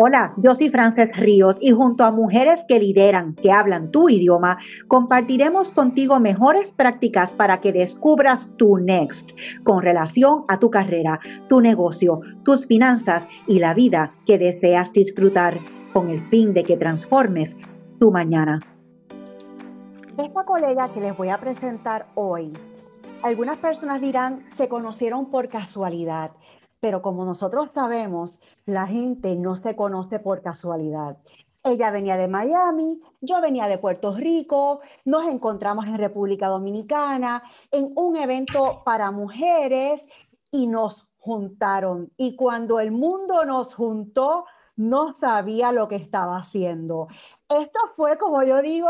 Hola, yo soy Frances Ríos y junto a mujeres que lideran, que hablan tu idioma, compartiremos contigo mejores prácticas para que descubras tu next con relación a tu carrera, tu negocio, tus finanzas y la vida que deseas disfrutar con el fin de que transformes tu mañana. Esta colega que les voy a presentar hoy, algunas personas dirán, se conocieron por casualidad. Pero como nosotros sabemos, la gente no se conoce por casualidad. Ella venía de Miami, yo venía de Puerto Rico, nos encontramos en República Dominicana en un evento para mujeres y nos juntaron. Y cuando el mundo nos juntó, no sabía lo que estaba haciendo. Esto fue, como yo digo,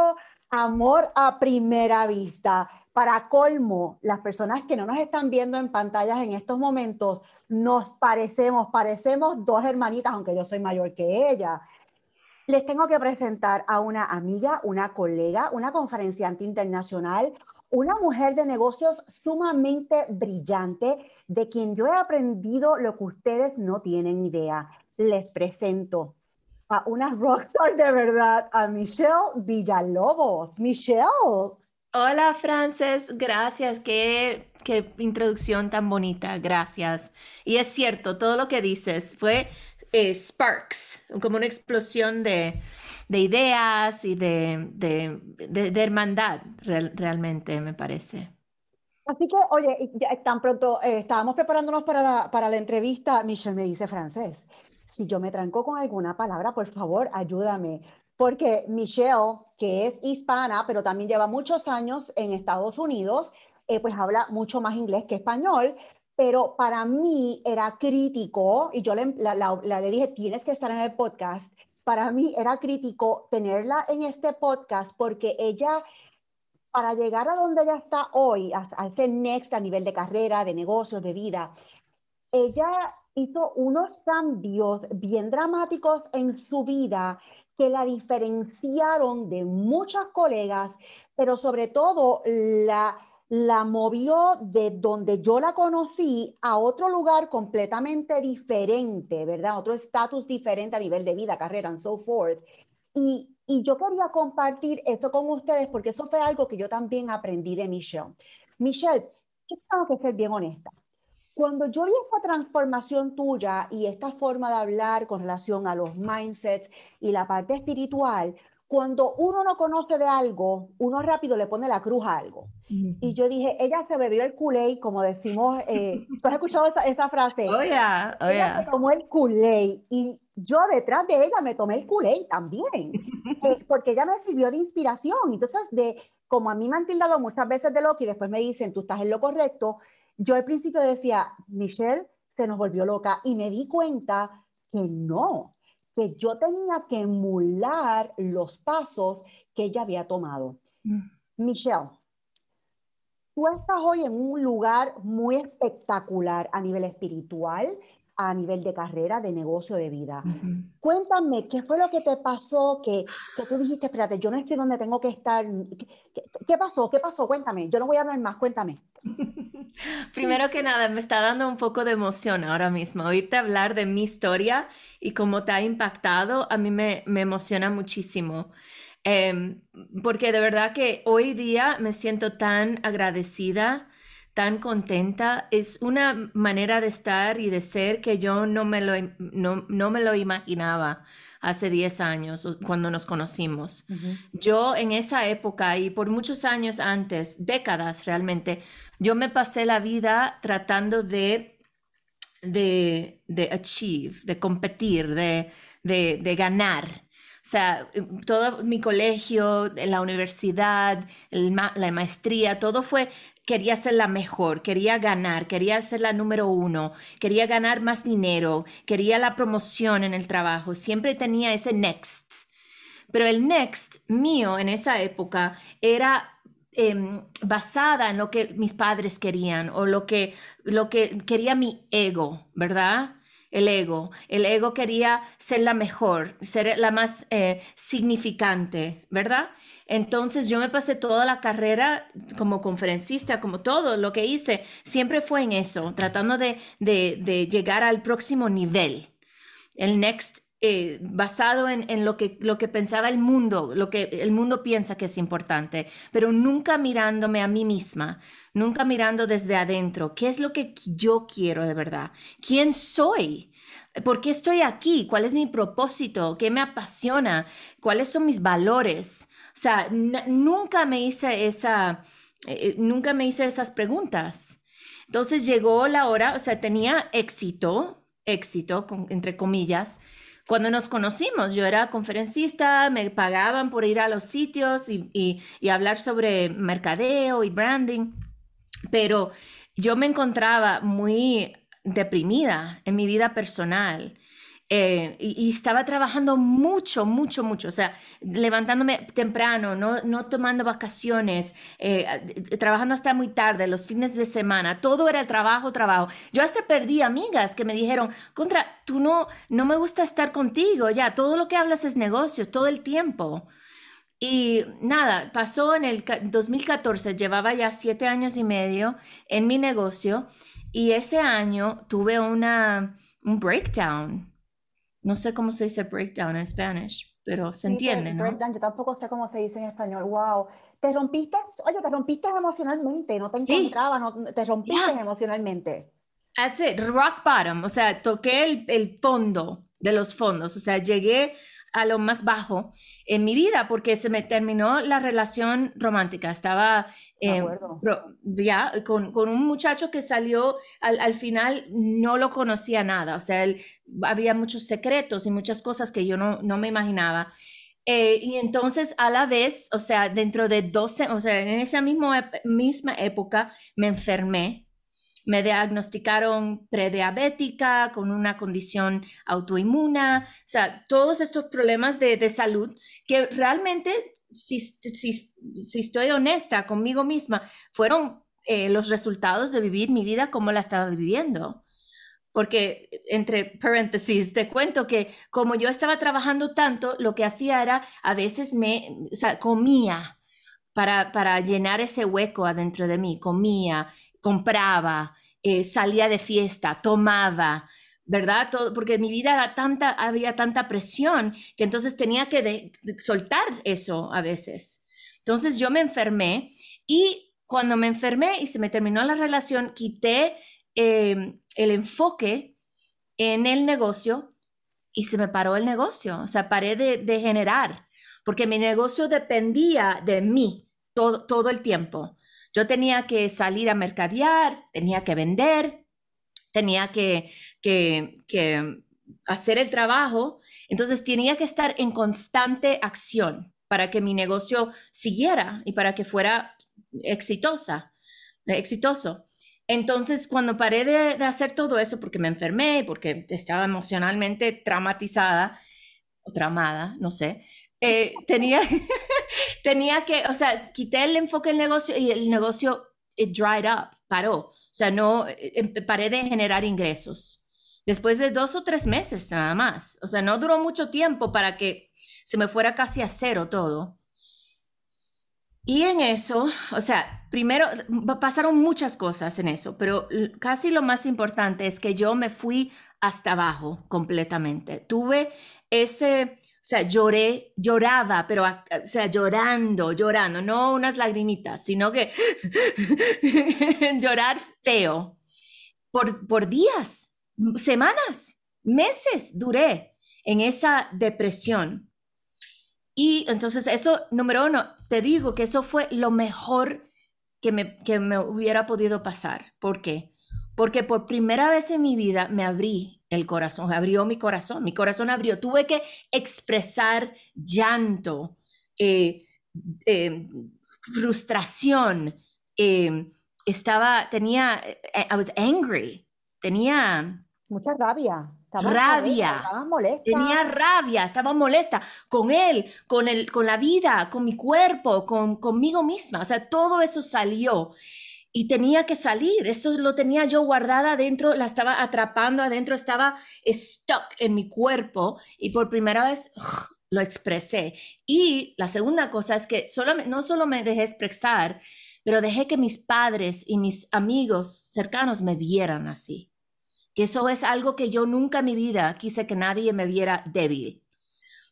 amor a primera vista. Para colmo, las personas que no nos están viendo en pantallas en estos momentos, nos parecemos, parecemos dos hermanitas, aunque yo soy mayor que ella. Les tengo que presentar a una amiga, una colega, una conferenciante internacional, una mujer de negocios sumamente brillante, de quien yo he aprendido lo que ustedes no tienen idea. Les presento a una rockstar de verdad, a Michelle Villalobos. Michelle. Hola, Frances, gracias. Qué, qué introducción tan bonita, gracias. Y es cierto, todo lo que dices fue eh, sparks, como una explosión de, ideas y de, hermandad, realmente, me parece. Así que, oye, tan pronto eh, estábamos preparándonos para la, para la entrevista, Michelle me dice, Frances, si yo me tranco con alguna palabra, por favor, ayúdame porque Michelle, que es hispana, pero también lleva muchos años en Estados Unidos, eh, pues habla mucho más inglés que español, pero para mí era crítico, y yo le, le dije, tienes que estar en el podcast, para mí era crítico tenerla en este podcast porque ella, para llegar a donde ella está hoy, a, a ese next a nivel de carrera, de negocios, de vida, ella hizo unos cambios bien dramáticos en su vida que la diferenciaron de muchas colegas, pero sobre todo la, la movió de donde yo la conocí a otro lugar completamente diferente, ¿verdad? Otro estatus diferente a nivel de vida, carrera, and so forth. Y, y yo quería compartir eso con ustedes porque eso fue algo que yo también aprendí de Michelle. Michelle, yo tengo que ser bien honesta. Cuando yo vi esta transformación tuya y esta forma de hablar con relación a los mindsets y la parte espiritual, cuando uno no conoce de algo, uno rápido le pone la cruz a algo. Y yo dije, ella se bebió el culé, como decimos, eh, ¿tú has escuchado esa, frase? Oh, yeah, oh, ella se tomó el culé y yo detrás de ella me tomé el culé también, eh, porque ella me sirvió de inspiración. Entonces, de, como a mí me han tildado muchas veces de loco y después me dicen, tú estás en lo correcto, yo al principio decía, Michelle se nos volvió loca y me di cuenta que no, que yo tenía que emular los pasos que ella había tomado. Mm. Michelle, tú estás hoy en un lugar muy espectacular a nivel espiritual, a nivel de carrera, de negocio, de vida. Cuéntame, ¿qué fue lo que te pasó? Que, que, tú dijiste, espérate, yo no estoy donde tengo que estar. ¿Qué, ¿Qué, pasó? ¿Qué pasó? Cuéntame. Yo no voy a hablar más, cuéntame. Primero que nada, me está dando un poco de emoción ahora mismo. Oírte hablar de mi historia y cómo te ha impactado, a mí me, me emociona muchísimo. Em, porque de verdad que hoy día me siento tan agradecida tan contenta. Es una manera de estar y de ser que yo no me lo, no, no me lo imaginaba hace 10 años cuando nos conocimos. Yo en esa época y por muchos años antes, décadas realmente, yo me pasé la vida tratando de, de, de achieve, de competir, de, de, de ganar. O sea, todo mi colegio, la universidad, la maestría, todo fue quería ser la mejor, quería ganar, quería ser la número uno, quería ganar más dinero, quería la promoción en el trabajo, siempre tenía ese next. Pero el next mío en esa época era em, basada en lo que mis padres querían o lo que, lo que quería mi ego, ¿verdad? El ego. El ego quería ser la mejor, ser la más eh, significante, ¿verdad? Entonces yo me pasé toda la carrera como conferencista, como todo lo que hice, siempre fue en eso, tratando de, llegar al próximo nivel, el next eh, basado en, lo, que, lo que pensaba el mundo, lo que el mundo piensa que es importante, pero nunca mirándome a mí misma, nunca mirando desde adentro, qué es lo que yo quiero de verdad, quién soy, por qué estoy aquí, cuál es mi propósito, qué me apasiona, cuáles son mis valores. O sea, nunca me hice esa, eh, nunca me hice esas preguntas. Entonces llegó la hora, o sea, tenía éxito, éxito, entre comillas, cuando nos conocimos, yo era conferencista, me pagaban por ir a los sitios y, hablar sobre mercadeo y branding, pero yo me encontraba muy deprimida en mi vida personal. Eh, y, estaba trabajando mucho, mucho, mucho, o sea, levantándome temprano, no, no tomando vacaciones, eh, trabajando hasta muy tarde, los fines de semana, todo era trabajo, trabajo. Yo hasta perdí amigas que me dijeron, contra, tú no, no me gusta estar contigo, ya, todo lo que hablas es negocios, todo el tiempo. Y nada, pasó en el 2014, llevaba ya siete años y medio en mi negocio y ese año tuve una, un breakdown no sé cómo se dice breakdown en español, pero se entiende, ¿no? Breakdown, yo tampoco sé cómo se dice en español. Wow. Te rompiste, oye, te rompiste emocionalmente, no te encontraba, no, te rompiste emocionalmente. That's it, rock bottom, o sea, toqué el, el fondo de los fondos, o sea, llegué a lo más bajo en mi vida porque se me terminó la relación romántica. Estaba eh, ya con, con, un muchacho que salió, al, al, final no lo conocía nada, o sea, él, había muchos secretos y muchas cosas que yo no, no me imaginaba. Eh, y entonces a la vez, o sea, dentro de 12, o sea, en esa misma, misma época me enfermé me diagnosticaron prediabética con una condición autoinmuna, o sea, todos estos problemas de, de salud que realmente, si, si, si, estoy honesta conmigo misma, fueron eh, los resultados de vivir mi vida como la estaba viviendo. Porque, entre paréntesis, te cuento que como yo estaba trabajando tanto, lo que hacía era, a veces me, comía para, para llenar ese hueco adentro de mí, comía, compraba, eh, salía de fiesta, tomaba, ¿verdad? Todo, porque mi vida era tanta, había tanta presión que entonces tenía que soltar eso a veces. Entonces yo me enfermé y cuando me enfermé y se me terminó la relación, quité em, el enfoque en el negocio y se me paró el negocio, o sea, paré de, de generar, porque mi negocio dependía de mí todo, todo el tiempo. Yo tenía que salir a mercadear, tenía que vender, tenía que, hacer el trabajo, entonces tenía que estar en constante acción para que mi negocio siguiera y para que fuera exitosa, exitoso. Entonces, cuando paré de, de, hacer todo eso, porque me enfermé, porque estaba emocionalmente traumatizada o traumada, no sé, eh, tenía, tenía que, o sea, quité el enfoque del negocio y el negocio it dried up, paró. O sea, no, eh, em, paré de generar ingresos. Después de dos o tres meses nada más. O sea, no duró mucho tiempo para que se me fuera casi a cero todo. Y en eso, o sea, primero pasaron muchas cosas en eso, pero casi lo más importante es que yo me fui hasta abajo completamente. Tuve ese, sea, lloré, lloraba, pero, o sea, llorando, llorando, no unas lagrimitas, sino que llorar feo por, por días, semanas, meses duré en esa depresión. Y entonces eso, número uno, te digo que eso fue lo mejor que me, que me hubiera podido pasar. ¿Por qué? Porque por primera vez en mi vida me abrí el corazón, abrió mi corazón, mi corazón abrió, tuve que expresar llanto, eh, eh, frustración, eh, estaba, tenía, I was angry, tenía... Mucha rabia. rabia. molesta. Tenía rabia, estaba molesta con él, con, el, con la vida, con mi cuerpo, con, conmigo misma. O sea, todo eso salió y tenía que salir. Esto lo tenía yo guardada adentro, la estaba atrapando adentro, estaba stuck en mi cuerpo y por primera vez lo expresé. Y la segunda cosa es que solo, no solo me dejé expresar, pero dejé que mis padres y mis amigos cercanos me vieran así. que eso es algo que yo nunca en mi vida quise que nadie me viera débil.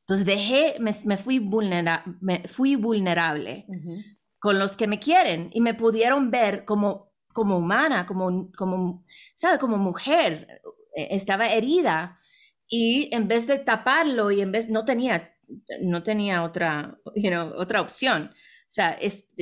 Entonces dejé, me, fui, vulnera, me fui vulnerable con los que me quieren y me pudieron ver como, como humana, como, como, ¿sabe? Como mujer. E, estaba herida y en vez de taparlo y en vez, no tenía, no tenía otra, you otra opción. O sea,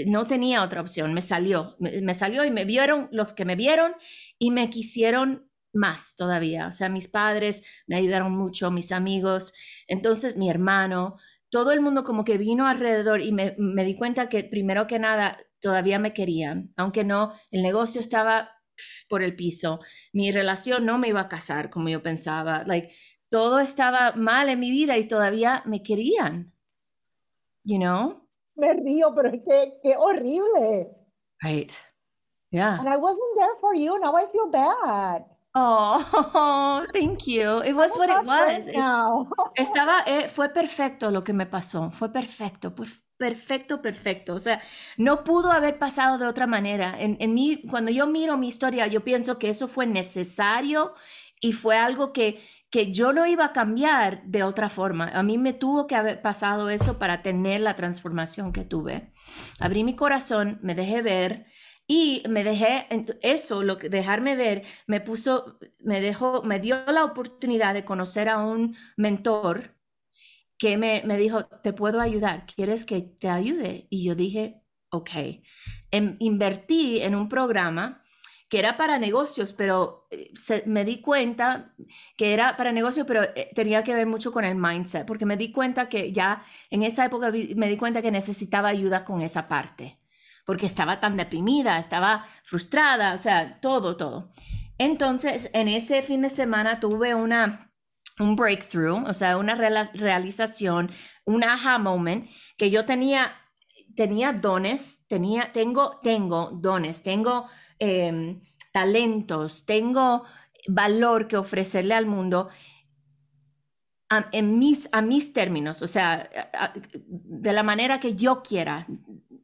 no tenía otra opción, me salió, me, salió y me vieron los que me vieron y me quisieron más todavía. O sea, mis padres me ayudaron mucho, mis amigos, entonces mi hermano, todo el mundo como que vino alrededor y me, di cuenta que primero que nada todavía me querían, aunque no, el negocio estaba por el piso, mi relación no me iba a casar como yo pensaba, like, todo estaba mal en mi vida y todavía me querían, you know? Me río, pero es que qué horrible. Right. Yeah. And I wasn't there for you. Now I feel bad. Oh, thank you. It was what it was. Estaba, eh, fue perfecto lo que me pasó. Fue perfecto, pues perfecto, perfecto. O sea, no pudo haber pasado de otra manera. En, en mí, cuando yo miro mi historia, yo pienso que eso fue necesario y fue algo que, que yo no iba a cambiar de otra forma. A mí me tuvo que haber pasado eso para tener la transformación que tuve. Abrí mi corazón, me dejé ver y me dejé, eso, lo que dejarme ver, me puso, me dejó, me dio la oportunidad de conocer a un mentor que me, me dijo, te puedo ayudar, ¿quieres que te ayude? Y yo dije, ok. Em, invertí en un programa que era para negocios, pero eh, me di cuenta que era para negocios, pero eh, tenía que ver mucho con el mindset, porque me di cuenta que ya en esa época me di cuenta que necesitaba ayuda con esa parte porque estaba tan deprimida, estaba frustrada, o sea, todo, todo. Entonces, en ese fin de semana tuve una, un breakthrough, o sea, una realización, un aha moment, que yo tenía, tenía dones, tenía, tengo, tengo dones, tengo em, talentos, tengo valor que ofrecerle al mundo en mis, a mis términos, o sea, de la manera que yo quiera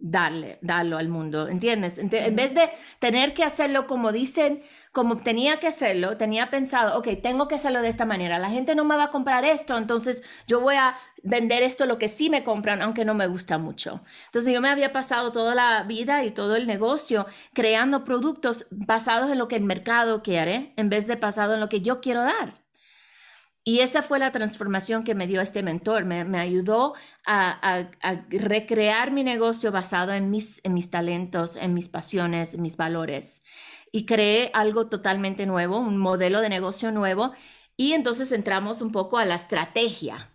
darle, darlo al mundo, ¿entiendes? En vez de tener que hacerlo como dicen, como tenía que hacerlo, tenía pensado, ok, tengo que hacerlo de esta manera, la gente no me va a comprar esto, entonces yo voy a vender esto lo que sí me compran, aunque no me gusta mucho. Entonces yo me había pasado toda la vida y todo el negocio creando productos basados en lo que el mercado quiere, en vez de basado en lo que yo quiero dar. Y esa fue la transformación que me dio este mentor. Me, ayudó a, recrear mi negocio basado en mis, en mis talentos, en mis pasiones, mis valores. Y creé algo totalmente nuevo, un modelo de negocio nuevo. Y entonces entramos un poco a la estrategia,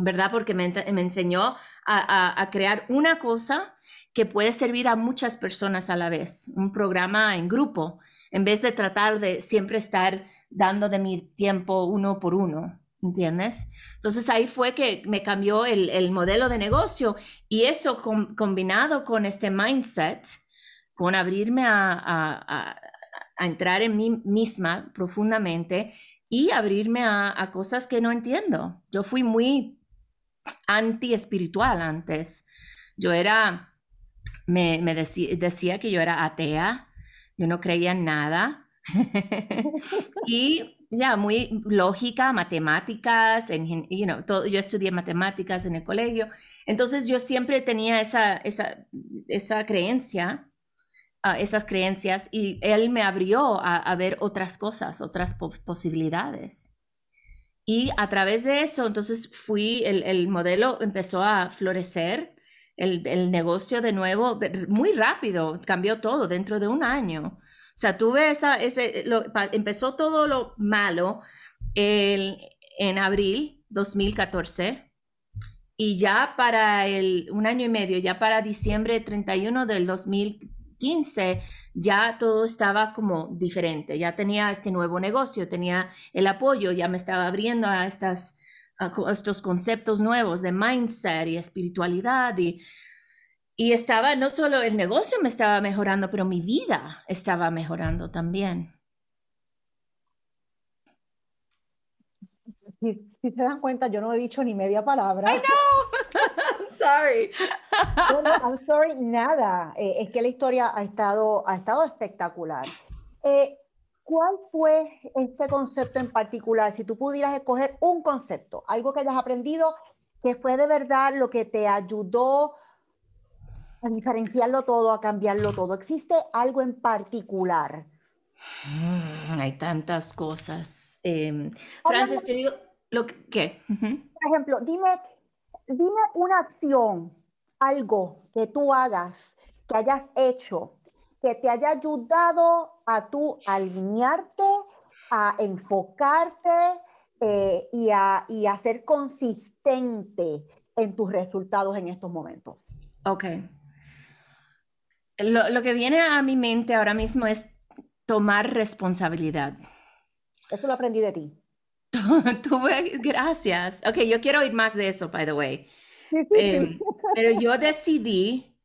¿verdad? Porque me, me enseñó a, crear una cosa que puede servir a muchas personas a la vez, un programa en grupo, en vez de tratar de siempre estar dando de mi tiempo uno por uno. ¿Entiendes? Entonces ahí fue que me cambió el, modelo de negocio y eso combinado con este mindset, con abrirme a, entrar en mí misma profundamente y abrirme a, cosas que no entiendo. Yo fui muy anti-espiritual antes. Yo era, me, decía que yo era atea, yo no creía en nada. y ya, muy lógica, matemáticas, en, you know, todo, yo estudié matemáticas en el colegio, entonces yo siempre tenía esa, esa, esa creencia, uh, esas creencias, y él me abrió a, ver otras cosas, otras posibilidades. Y a través de eso, entonces fui, el, el modelo empezó a florecer, el, el negocio de nuevo, muy rápido, cambió todo dentro de un año. O sea, tuve esa, ese, empezó todo lo malo en abril 2014 y ya para el, un año y medio, ya para diciembre 31 del 2015, ya todo estaba como diferente, ya tenía este nuevo negocio, tenía el apoyo, ya me estaba abriendo a, estas, estos conceptos nuevos de mindset y espiritualidad y y estaba, no solo el negocio me estaba mejorando, pero mi vida estaba mejorando también. Si, se dan cuenta, yo no he dicho ni media palabra. I know. I'm sorry. I'm sorry, nada. Eh, es que la historia ha estado, ha estado espectacular. Eh, ¿Cuál fue este concepto en particular? Si tú pudieras escoger un concepto, algo que hayas aprendido que fue de verdad lo que te ayudó a diferenciarlo todo, a cambiarlo todo. ¿Existe algo en particular? Mm, hay tantas cosas. Eh, Frances, te digo, lo que, ¿qué? Por ejemplo, dime, dime una acción, algo que tú hagas, que hayas hecho, que te haya ayudado a tú alinearte, a enfocarte eh, y, a, y a ser consistente en tus resultados en estos momentos. Ok. Lo, lo, que viene a mi mente ahora mismo es tomar responsabilidad. Eso lo aprendí de ti. Tuve, gracias. Ok, yo quiero oír más de eso, by the way. Eh, pero yo decidí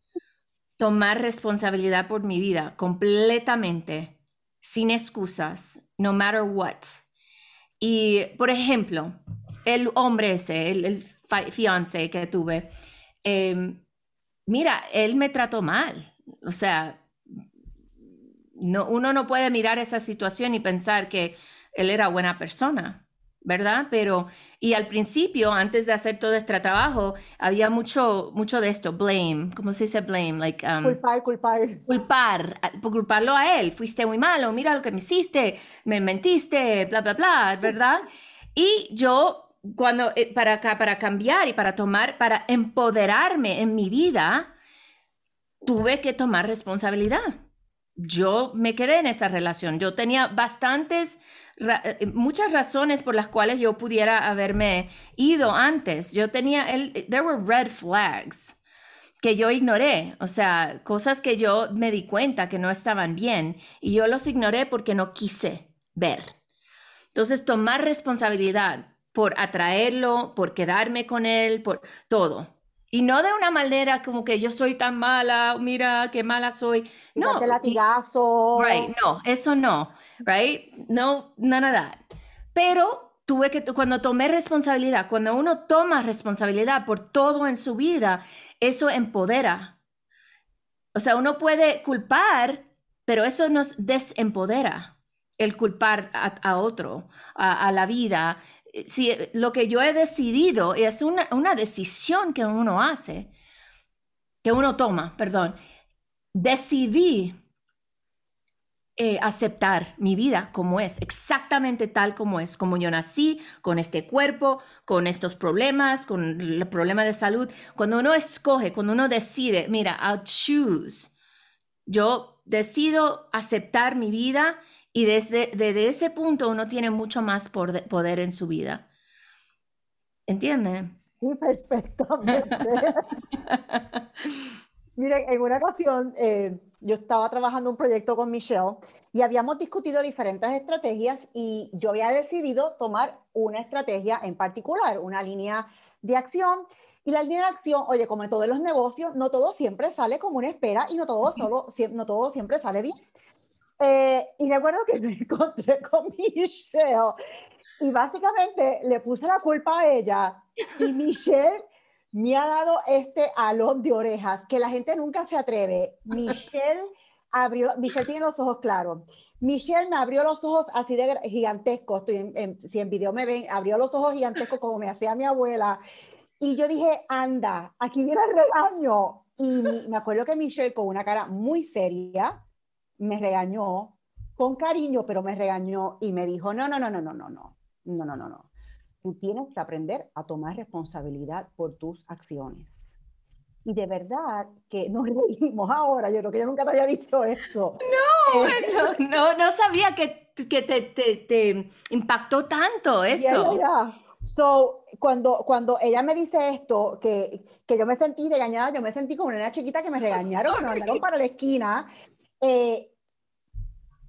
tomar responsabilidad por mi vida completamente, sin excusas, no matter what. Y, por ejemplo, el hombre ese, el, el fiance que tuve, eh, mira, él me trató mal. O sea, no, uno no puede mirar esa situación y pensar que él era buena persona, ¿verdad? Pero, y al principio, antes de hacer todo este trabajo, había mucho, mucho de esto, blame, ¿cómo se dice blame? Like, um, culpar, culpar. Culpar, culparlo a él, fuiste muy malo, mira lo que me hiciste, me mentiste, bla, bla, bla, ¿verdad? Y yo, cuando, eh, para, para cambiar y para tomar, para empoderarme en mi vida, tuve que tomar responsabilidad. Yo me quedé en esa relación. Yo tenía bastantes, eh, muchas razones por las cuales yo pudiera haberme ido antes. Yo tenía, el, there were red flags que yo ignoré, o sea, cosas que yo me di cuenta que no estaban bien y yo los ignoré porque no quise ver. Entonces, tomar responsabilidad por atraerlo, por quedarme con él, por todo. Y no de una manera como que yo soy tan mala, mira qué mala soy. No. De latigazos. Right, no, eso no. Right? No, nada de that. Pero tuve que, cuando tomé responsabilidad, cuando uno toma responsabilidad por todo en su vida, eso empodera. O sea, uno puede culpar, pero eso nos desempodera el culpar a, otro, a, a, la vida, si lo que yo he decidido es una, una decisión que uno hace, que uno toma, perdón, decidí eh, aceptar mi vida como es, exactamente tal como es, como yo nací, con este cuerpo, con estos problemas, con el problema de salud. Cuando uno escoge, cuando uno decide, mira, I'll choose, yo decido aceptar mi vida y desde, desde ese punto uno tiene mucho más poder en su vida. ¿Entiende? Sí, perfectamente. Miren, en una ocasión eh, yo estaba trabajando un proyecto con Michelle y habíamos discutido diferentes estrategias y yo había decidido tomar una estrategia en particular, una línea de acción. Y la línea de acción, oye, como en todos los negocios, no todo siempre sale como una espera y no todo, solo, no todo siempre sale bien. Eh, y recuerdo que me encontré con Michelle y básicamente le puse la culpa a ella y Michelle me ha dado este alón de orejas que la gente nunca se atreve. Michelle abrió, Michelle tiene los ojos claros. Michelle me abrió los ojos así de gigantescos, estoy en, si en video me ven, abrió los ojos gigantescos como me hacía mi abuela. Y yo dije, anda, aquí viene el regaño. Y me acuerdo que Michelle con una cara muy seria, me regañó con cariño, pero me regañó y me dijo, no, no, no, no, no, no, no, no, no, no. Tú tienes que aprender a tomar responsabilidad por tus acciones. Y de verdad que nos reímos ahora, yo creo que yo nunca te había dicho esto. No, eh, no, no, sabía que, que te, te, te, impactó tanto eso. Yeah, So, cuando, cuando ella me dice esto, que, que yo me sentí regañada, yo me sentí como una chiquita que me regañaron, que me mandaron para la esquina, eh,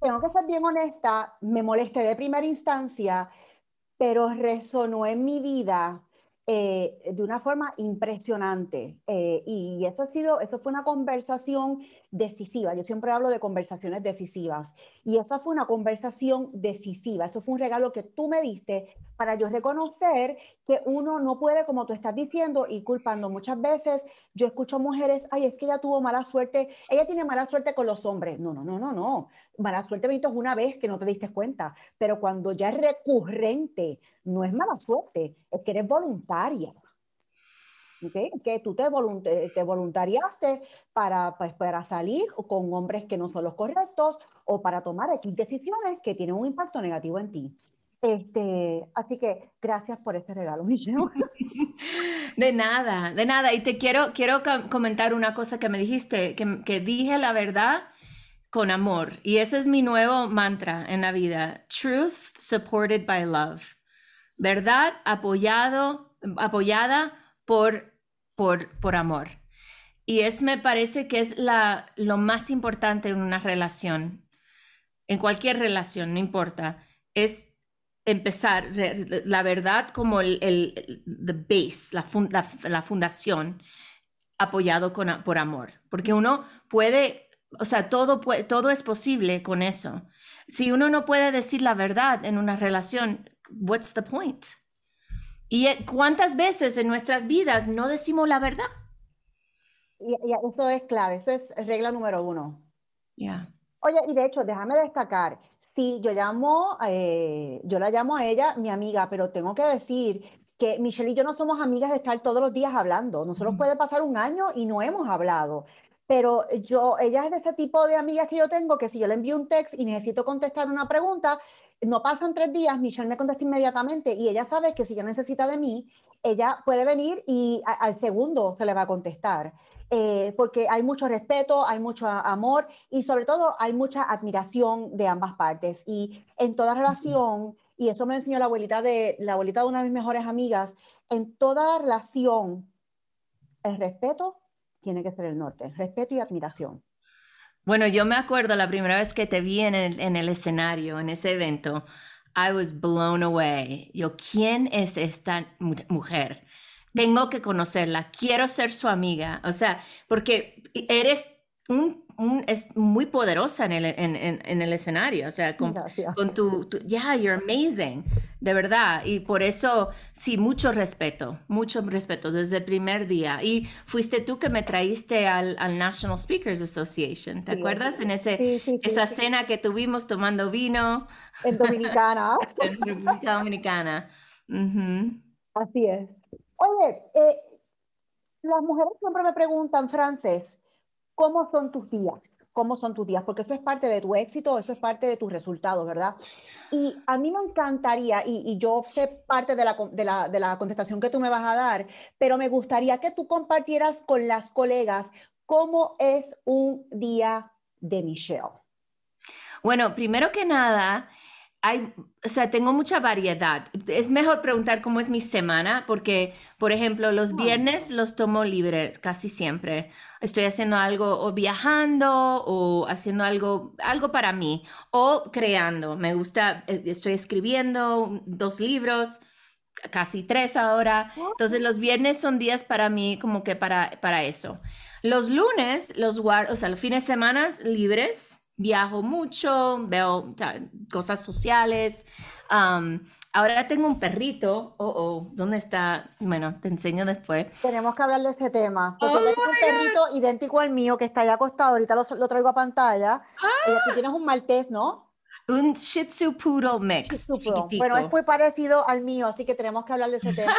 tengo que ser bien honesta, me molesté de primera instancia, pero resonó en mi vida eh, de una forma impresionante. Eh, y eso, ha sido, eso fue una conversación decisiva. Yo siempre hablo de conversaciones decisivas. Y esa fue una conversación decisiva. Eso fue un regalo que tú me diste para yo reconocer que uno no puede, como tú estás diciendo, y culpando. Muchas veces yo escucho mujeres, ay, es que ella tuvo mala suerte, ella tiene mala suerte con los hombres. No, no, no, no, no. Mala suerte, Benito, es una vez que no te diste cuenta, pero cuando ya es recurrente, no es mala suerte, es que eres voluntaria. ¿Okay? que tú te, te voluntariaste para, pues, para salir con hombres que no son los correctos o para tomar X decisiones que tienen un impacto negativo en ti. Este, así que gracias por este regalo, Michelle. De nada, de nada. Y te quiero, quiero comentar una cosa que me dijiste, que, que dije la verdad con amor. Y ese es mi nuevo mantra en la vida. Truth supported by love. Verdad apoyado, apoyada por, por, por amor. Y es, me parece que es la, lo más importante en una relación, en cualquier relación, no importa, es empezar la verdad como el, el the base, la, la, fundación, apoyado con, por amor. Porque uno puede, o sea, todo, todo es posible con eso. Si uno no puede decir la verdad en una relación, what's the point? ¿Y eh, cuántas veces en nuestras vidas no decimos la verdad? Y, eso es clave, eso es regla número uno. Ya. Oye, y de hecho, déjame destacar, Sí, yo llamo, eh, yo la llamo a ella mi amiga, pero tengo que decir que Michelle y yo no somos amigas de estar todos los días hablando. Nosotros puede pasar un año y no hemos hablado. Pero yo, ella es de ese tipo de amigas que yo tengo que si yo le envío un text y necesito contestar una pregunta, no pasan tres días, Michelle me contesta inmediatamente y ella sabe que si ella necesita de mí, ella puede venir y al segundo se le va a contestar. Eh, porque hay mucho respeto, hay mucho amor y sobre todo hay mucha admiración de ambas partes. Y en toda relación, y eso me enseñó la abuelita de, la abuelita de una de mis mejores amigas, en toda relación, el respeto tiene que ser el norte, respeto y admiración. Bueno, yo me acuerdo la primera vez que te vi en el, en el escenario, en ese evento, I was blown away. Yo, ¿quién es esta mujer? tengo que conocerla, quiero ser su amiga, o sea, porque eres un, es muy poderosa en el, en, en, el escenario, o sea, con, con tu, yeah, you're amazing, de verdad, y por eso, sí, mucho respeto, mucho respeto desde el primer día, y fuiste tú que me traíste al, al National Speakers Association, ¿te acuerdas? En ese, esa cena que tuvimos tomando vino. En Dominicana. en República Dominicana. Así es. Oye, eh, las mujeres siempre me preguntan, Frances, ¿cómo son tus días? ¿Cómo son tus días? Porque eso es parte de tu éxito, eso es parte de tus resultados, ¿verdad? Y a mí me encantaría, y, yo sé parte de la, de, la, de la contestación que tú me vas a dar, pero me gustaría que tú compartieras con las colegas cómo es un día de Michelle. Bueno, primero que nada, hay, o sea, tengo mucha variedad. Es mejor preguntar cómo es mi semana, porque, por ejemplo, los viernes los tomo libre casi siempre. Estoy haciendo algo o viajando o haciendo algo, algo para mí o creando. Me gusta, eh, estoy escribiendo dos libros, casi tres ahora. Entonces, los viernes son días para mí como que para, para eso. Los lunes, los guardo, o sea, los fines de semana libres viajo mucho, veo cosas sociales. ahora tengo un perrito. Oh, oh, ¿dónde está? Bueno, te enseño después. Tenemos que hablar de ese tema. Porque oh tengo un perrito idéntico al mío que está ahí acostado. Ahorita lo, traigo a pantalla. Aquí ah. tienes un maltés, ¿no? Un Shih Tzu Poodle mix. Bueno, es muy parecido al mío, así que tenemos que hablar de ese tema.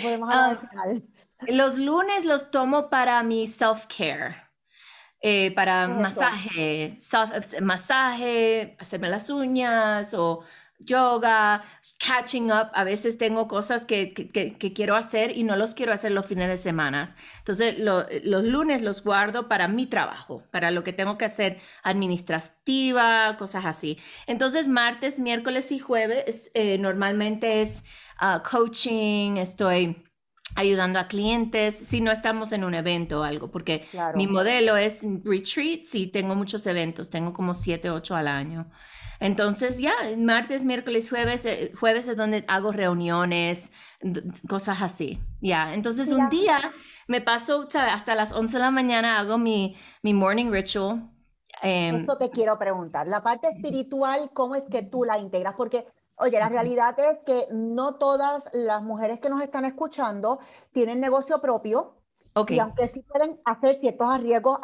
podemos hablar Los lunes los tomo para mi self-care. Eh, para masaje, masaje, hacerme las uñas o yoga, catching up. A veces tengo cosas que, quiero hacer y no los quiero hacer los fines de semana. Entonces, los lunes los guardo para mi trabajo, para lo que tengo que hacer administrativa, cosas así. Entonces, martes, miércoles y jueves eh, normalmente es ah, coaching, estoy ayudando a clientes si no estamos en un evento o algo, porque mi modelo es retreats y tengo muchos eventos, tengo como siete, ocho al año. Entonces ya, martes, miércoles, jueves, eh, jueves es donde hago reuniones, cosas así. Ya, entonces un día me paso hasta las 11 de la mañana, hago mi, mi morning ritual. Eh, Eso te quiero preguntar, la parte espiritual, ¿cómo es que tú la integras? Porque Oye, la realidad es que no todas las mujeres que nos están escuchando tienen negocio propio. Y aunque sí pueden hacer ciertos arreglos,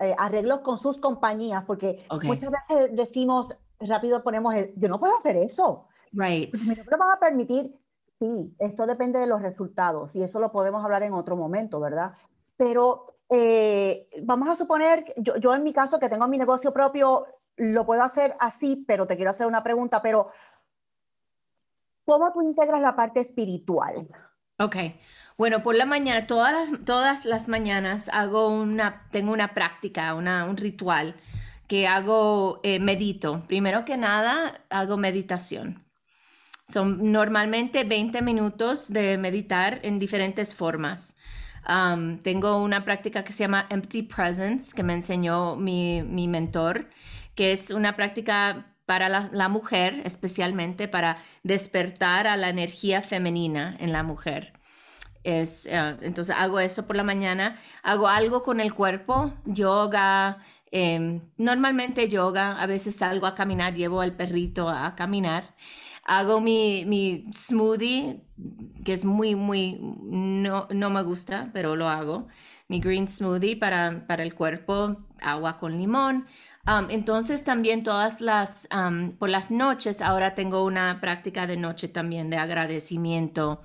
eh, arreglos con sus compañías, porque muchas veces decimos, rápido ponemos el, yo no puedo hacer eso. Right. Me lo van a permitir. Sí, esto depende de los resultados y eso lo podemos hablar en otro momento, ¿verdad? Pero eh, vamos a suponer, yo, yo en mi caso que tengo mi negocio propio, lo puedo hacer así, pero te quiero hacer una pregunta, pero ¿cómo tú integras la parte espiritual? Ok, bueno, por la mañana, todas las, todas las mañanas hago una, tengo una práctica, una, un ritual que hago, eh, medito. Primero que nada, hago meditación. Son normalmente 20 minutos de meditar en diferentes formas. tengo una práctica que se llama Empty Presence, que me enseñó mi, mi mentor, que es una práctica para la, mujer, especialmente para despertar a la energía femenina en la mujer. Es, eh, entonces hago eso por la mañana, hago algo con el cuerpo, yoga, em, normalmente yoga, a veces salgo a caminar, llevo al perrito a caminar. Hago mi, mi smoothie, que es muy, muy, no, no me gusta, pero lo hago. Mi green smoothie para, para el cuerpo, agua con limón. Um, entonces también todas las, um, por las noches, ahora tengo una práctica de noche también de agradecimiento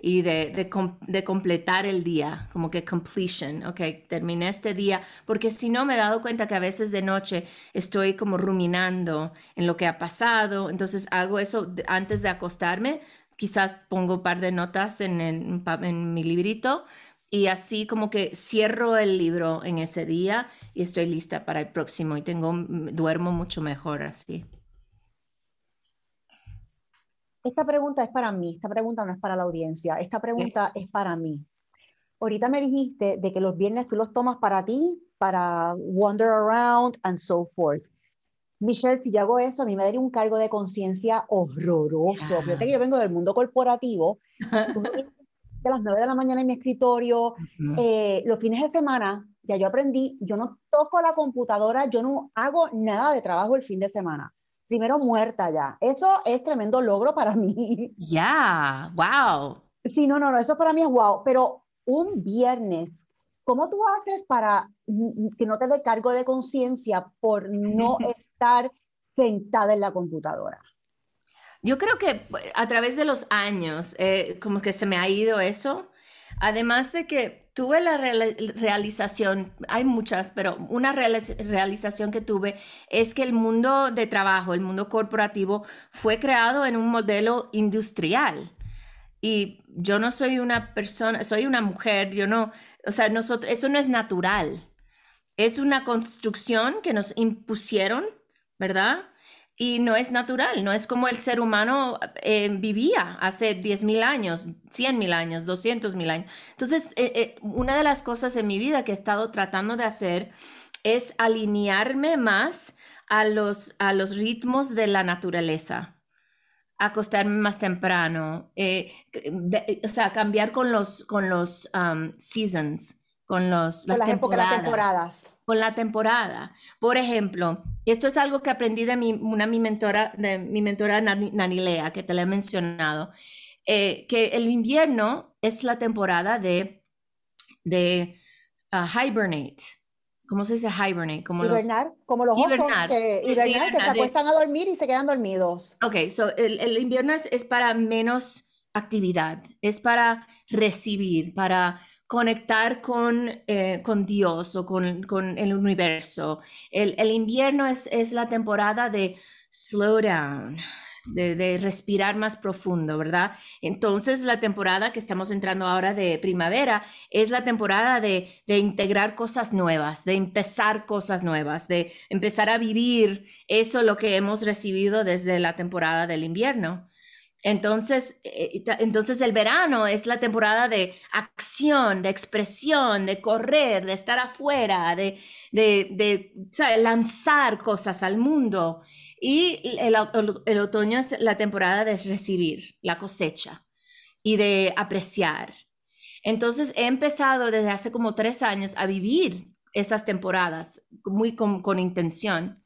y de, de, completar el día, como que completion, ok, terminé este día, porque si no me he dado cuenta que a veces de noche estoy como ruminando en lo que ha pasado, entonces hago eso antes de acostarme, quizás pongo un par de notas en, en mi librito y así como que cierro el libro en ese día y estoy lista para el próximo y tengo duermo mucho mejor así. Esta pregunta es para mí, esta pregunta no es para la audiencia, esta pregunta es para mí. Ahorita me dijiste de que los viernes tú los tomas para ti, para wander around and so forth. Michelle, si yo hago eso, a mí me daría un cargo de conciencia horroroso. Fíjate que yo vengo del mundo corporativo, de las 9 de la mañana en mi escritorio. Eh, los fines de semana, ya yo aprendí, yo no toco la computadora, yo no hago nada de trabajo el fin de semana. Primero muerta ya. Eso es tremendo logro para mí. Ya, wow. Sí, no, no, no, eso para mí es wow. Pero un viernes, ¿cómo tú haces para que no te dé cargo de conciencia por no estar sentada en la computadora? Yo creo que a través de los años, eh, como que se me ha ido eso. Además de que tuve la realización, hay muchas, pero una realización que tuve es que el mundo de trabajo, el mundo corporativo, fue creado en un modelo industrial. Y yo no soy una persona, soy una mujer, yo no, o sea, nosotros, eso no es natural. Es una construcción que nos impusieron, ¿verdad? Y no es natural, no es como el ser humano eh, vivía hace 10.000 años, 100.000 años, 200.000 años. Entonces, eh, eh, una de las cosas en mi vida que he estado tratando de hacer es alinearme más a los, a los ritmos de la naturaleza acostarme más temprano, o sea, cambiar con los, con los um, seasons, con los, las, temporadas con la temporada. Por ejemplo, esto es algo que aprendí de mi, una mi mentora, de mi mentora Nanilea, que te la he mencionado, eh, que el invierno es la temporada de, de uh, hibernate. ¿Cómo se dice hibernate? Como hibernar, los, como los hibernar, que, hibernar, que se acuestan a dormir y se quedan dormidos. Ok, so el, el invierno es, es para menos actividad, es para recibir, para conectar con, eh, con Dios o con, con el universo. El, el invierno es, es, la temporada de slow down, de, de, respirar más profundo, ¿verdad? Entonces la temporada que estamos entrando ahora de primavera es la temporada de, de integrar cosas nuevas, de empezar cosas nuevas, de empezar a vivir eso lo que hemos recibido desde la temporada del invierno. Entonces, eh, entonces el verano es la temporada de acción, de expresión, de correr, de estar afuera, de, lanzar cosas al mundo. Y el, otoño es la temporada de recibir la cosecha y de apreciar. Entonces he empezado desde hace como tres años a vivir esas temporadas muy con intención.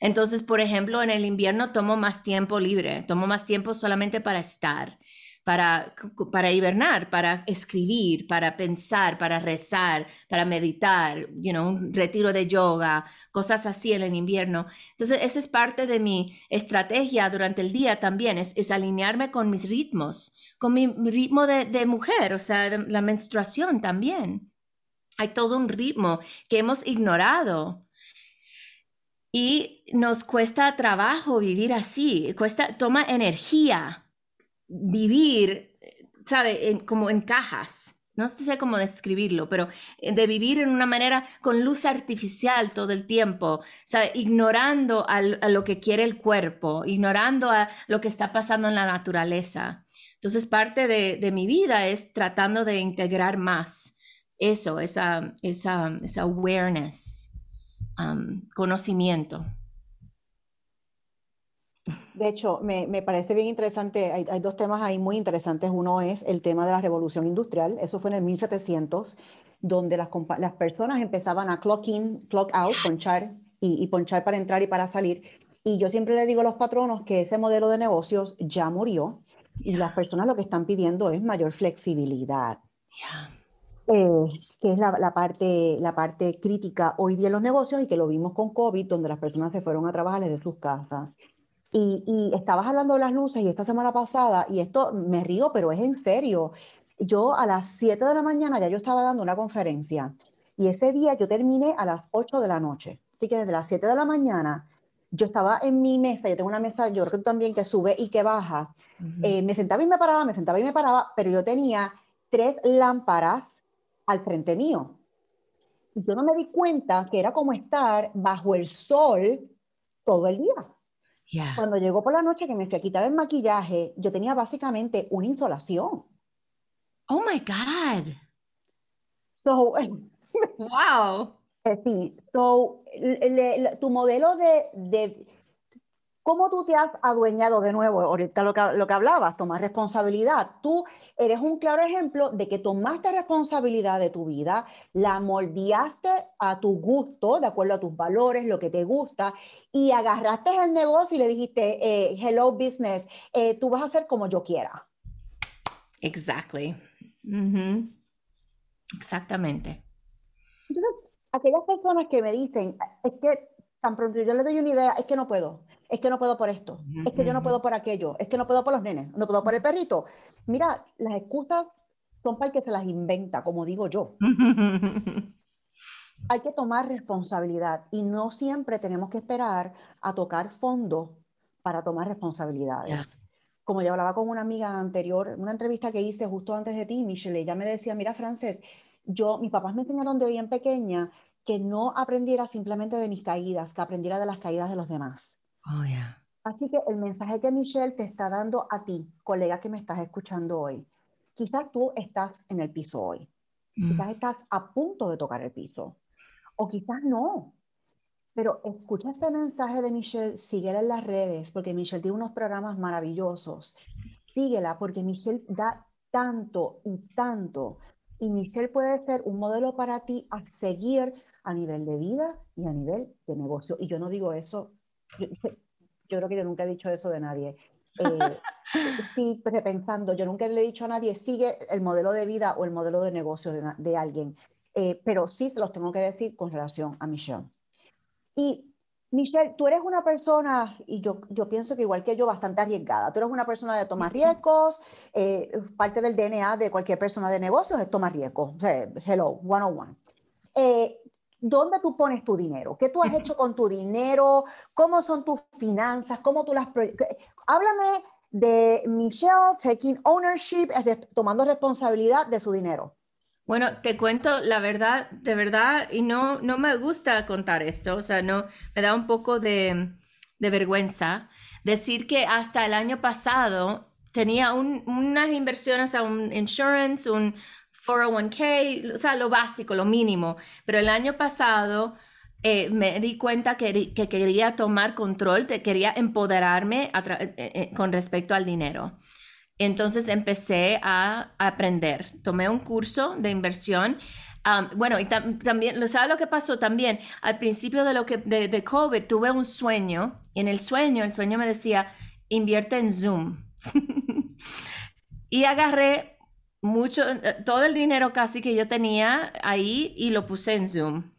Entonces, por ejemplo, en el invierno tomo más tiempo libre, tomo más tiempo solamente para estar, para, para hibernar, para escribir, para pensar, para rezar, para meditar, you know, un retiro de yoga, cosas así en el invierno. Entonces, esa es parte de mi estrategia durante el día también, es, alinearme con mis ritmos, con mi ritmo de mujer, o sea, la menstruación también. Hay todo un ritmo que hemos ignorado y nos cuesta trabajo vivir así, cuesta, toma energía vivir, ¿sabe? como en cajas. No sé cómo describirlo, pero eh, de vivir en una manera con luz artificial todo el tiempo, ¿sabe? Ignorando a lo que quiere el cuerpo, ignorando a lo que está pasando en la naturaleza. Entonces, parte de, mi vida es tratando de integrar más eso, esa, esa, esa awareness conocimiento. De hecho, me, parece bien interesante, hay, dos temas ahí muy interesantes. Uno es el tema de la revolución industrial, eso fue en el 1700, donde las, las personas empezaban a clock in, clock out, ponchar y, y, ponchar para entrar y para salir. Y yo siempre le digo a los patronos que ese modelo de negocios ya murió y las personas lo que están pidiendo es mayor flexibilidad. Eh, que es la, parte, la parte crítica hoy día en los negocios y que lo vimos con COVID, donde las personas se fueron a trabajar desde sus casas. Y, y, estabas hablando de las luces y esta semana pasada, y esto me río, pero es en serio. Yo a las 7 de la mañana ya yo estaba dando una conferencia y ese día yo terminé a las 8 de la noche. Así que desde las 7 de la mañana yo estaba en mi mesa, yo tengo una mesa, yo creo también que sube y que baja. Eh, me sentaba y me paraba, me sentaba y me paraba, pero yo tenía tres lámparas al frente mío. Y yo no me di cuenta que era como estar bajo el sol todo el día. Cuando llegó por la noche que me fui a quitar el maquillaje, yo tenía básicamente una insolación. Oh my God. So, wow. Sí, so, tu modelo de ¿Cómo tú te has adueñado de nuevo? Ahorita lo que, lo que hablabas, tomar responsabilidad. Tú eres un claro ejemplo de que tomaste responsabilidad de tu vida, la moldeaste a tu gusto, de acuerdo a tus valores, lo que te gusta, y agarraste el negocio y le dijiste, eh, hello business, eh, tú vas a hacer como yo quiera. Exactly. Exactamente. Entonces, aquellas personas que me dicen, es que tan pronto yo le doy una idea, es que no puedo es que no puedo por esto, es que yo no puedo por aquello, es que no puedo por los nenes, no puedo por el perrito. Mira, las excusas son para el que se las inventa, como digo yo. Hay que tomar responsabilidad y no siempre tenemos que esperar a tocar fondo para tomar responsabilidades. Como yo hablaba con una amiga anterior, una entrevista que hice justo antes de ti, Michelle, ella me decía, mira, Frances, yo, mis papás me enseñaron de bien pequeña que no aprendiera simplemente de mis caídas, que aprendiera de las caídas de los demás. Oh, Así que el mensaje que Michelle te está dando a ti, colega que me estás escuchando hoy, quizás tú estás en el piso hoy, quizás mm. estás a punto de tocar el piso, o quizás no. Pero escucha este mensaje de Michelle, síguela en las redes, porque Michelle tiene unos programas maravillosos. Síguela, porque Michelle da tanto y tanto. Y Michelle puede ser un modelo para ti a seguir a nivel de vida y a nivel de negocio. Y yo no digo eso yo, creo que yo nunca he dicho eso de nadie. Eh, sí, pensando, yo nunca le he dicho a nadie, sigue el modelo de vida o el modelo de negocio de, alguien, eh, pero sí se los tengo que decir con relación a Michelle. Y Michelle, tú eres una persona, y yo, yo pienso que igual que yo, bastante arriesgada. Tú eres una persona de tomar riesgos, eh, parte del DNA de cualquier persona de negocios es tomar riesgos. O sea, hello, one on one. ¿Dónde tú pones tu dinero? ¿Qué tú has hecho con tu dinero? ¿Cómo son tus finanzas? ¿Cómo tú las... Háblame de Michelle taking ownership, tomando responsabilidad de su dinero. Bueno, te cuento la verdad, de verdad, y no, no me gusta contar esto, o sea, no, me da un poco de, de vergüenza decir que hasta el año pasado tenía unas inversiones a un insurance, un, 401k, o sea, lo básico, lo mínimo. Pero el año pasado eh, me di cuenta que, que, quería tomar control, que quería empoderarme eh, eh, con respecto al dinero. Entonces empecé a, aprender. Tomé un curso de inversión bueno, y también, ¿sabes lo que pasó también? Al principio de lo que de, de, COVID tuve un sueño, y en el sueño, el sueño me decía, invierte en Zoom. y agarré mucho, eh, todo el dinero casi que yo tenía ahí y lo puse en Zoom.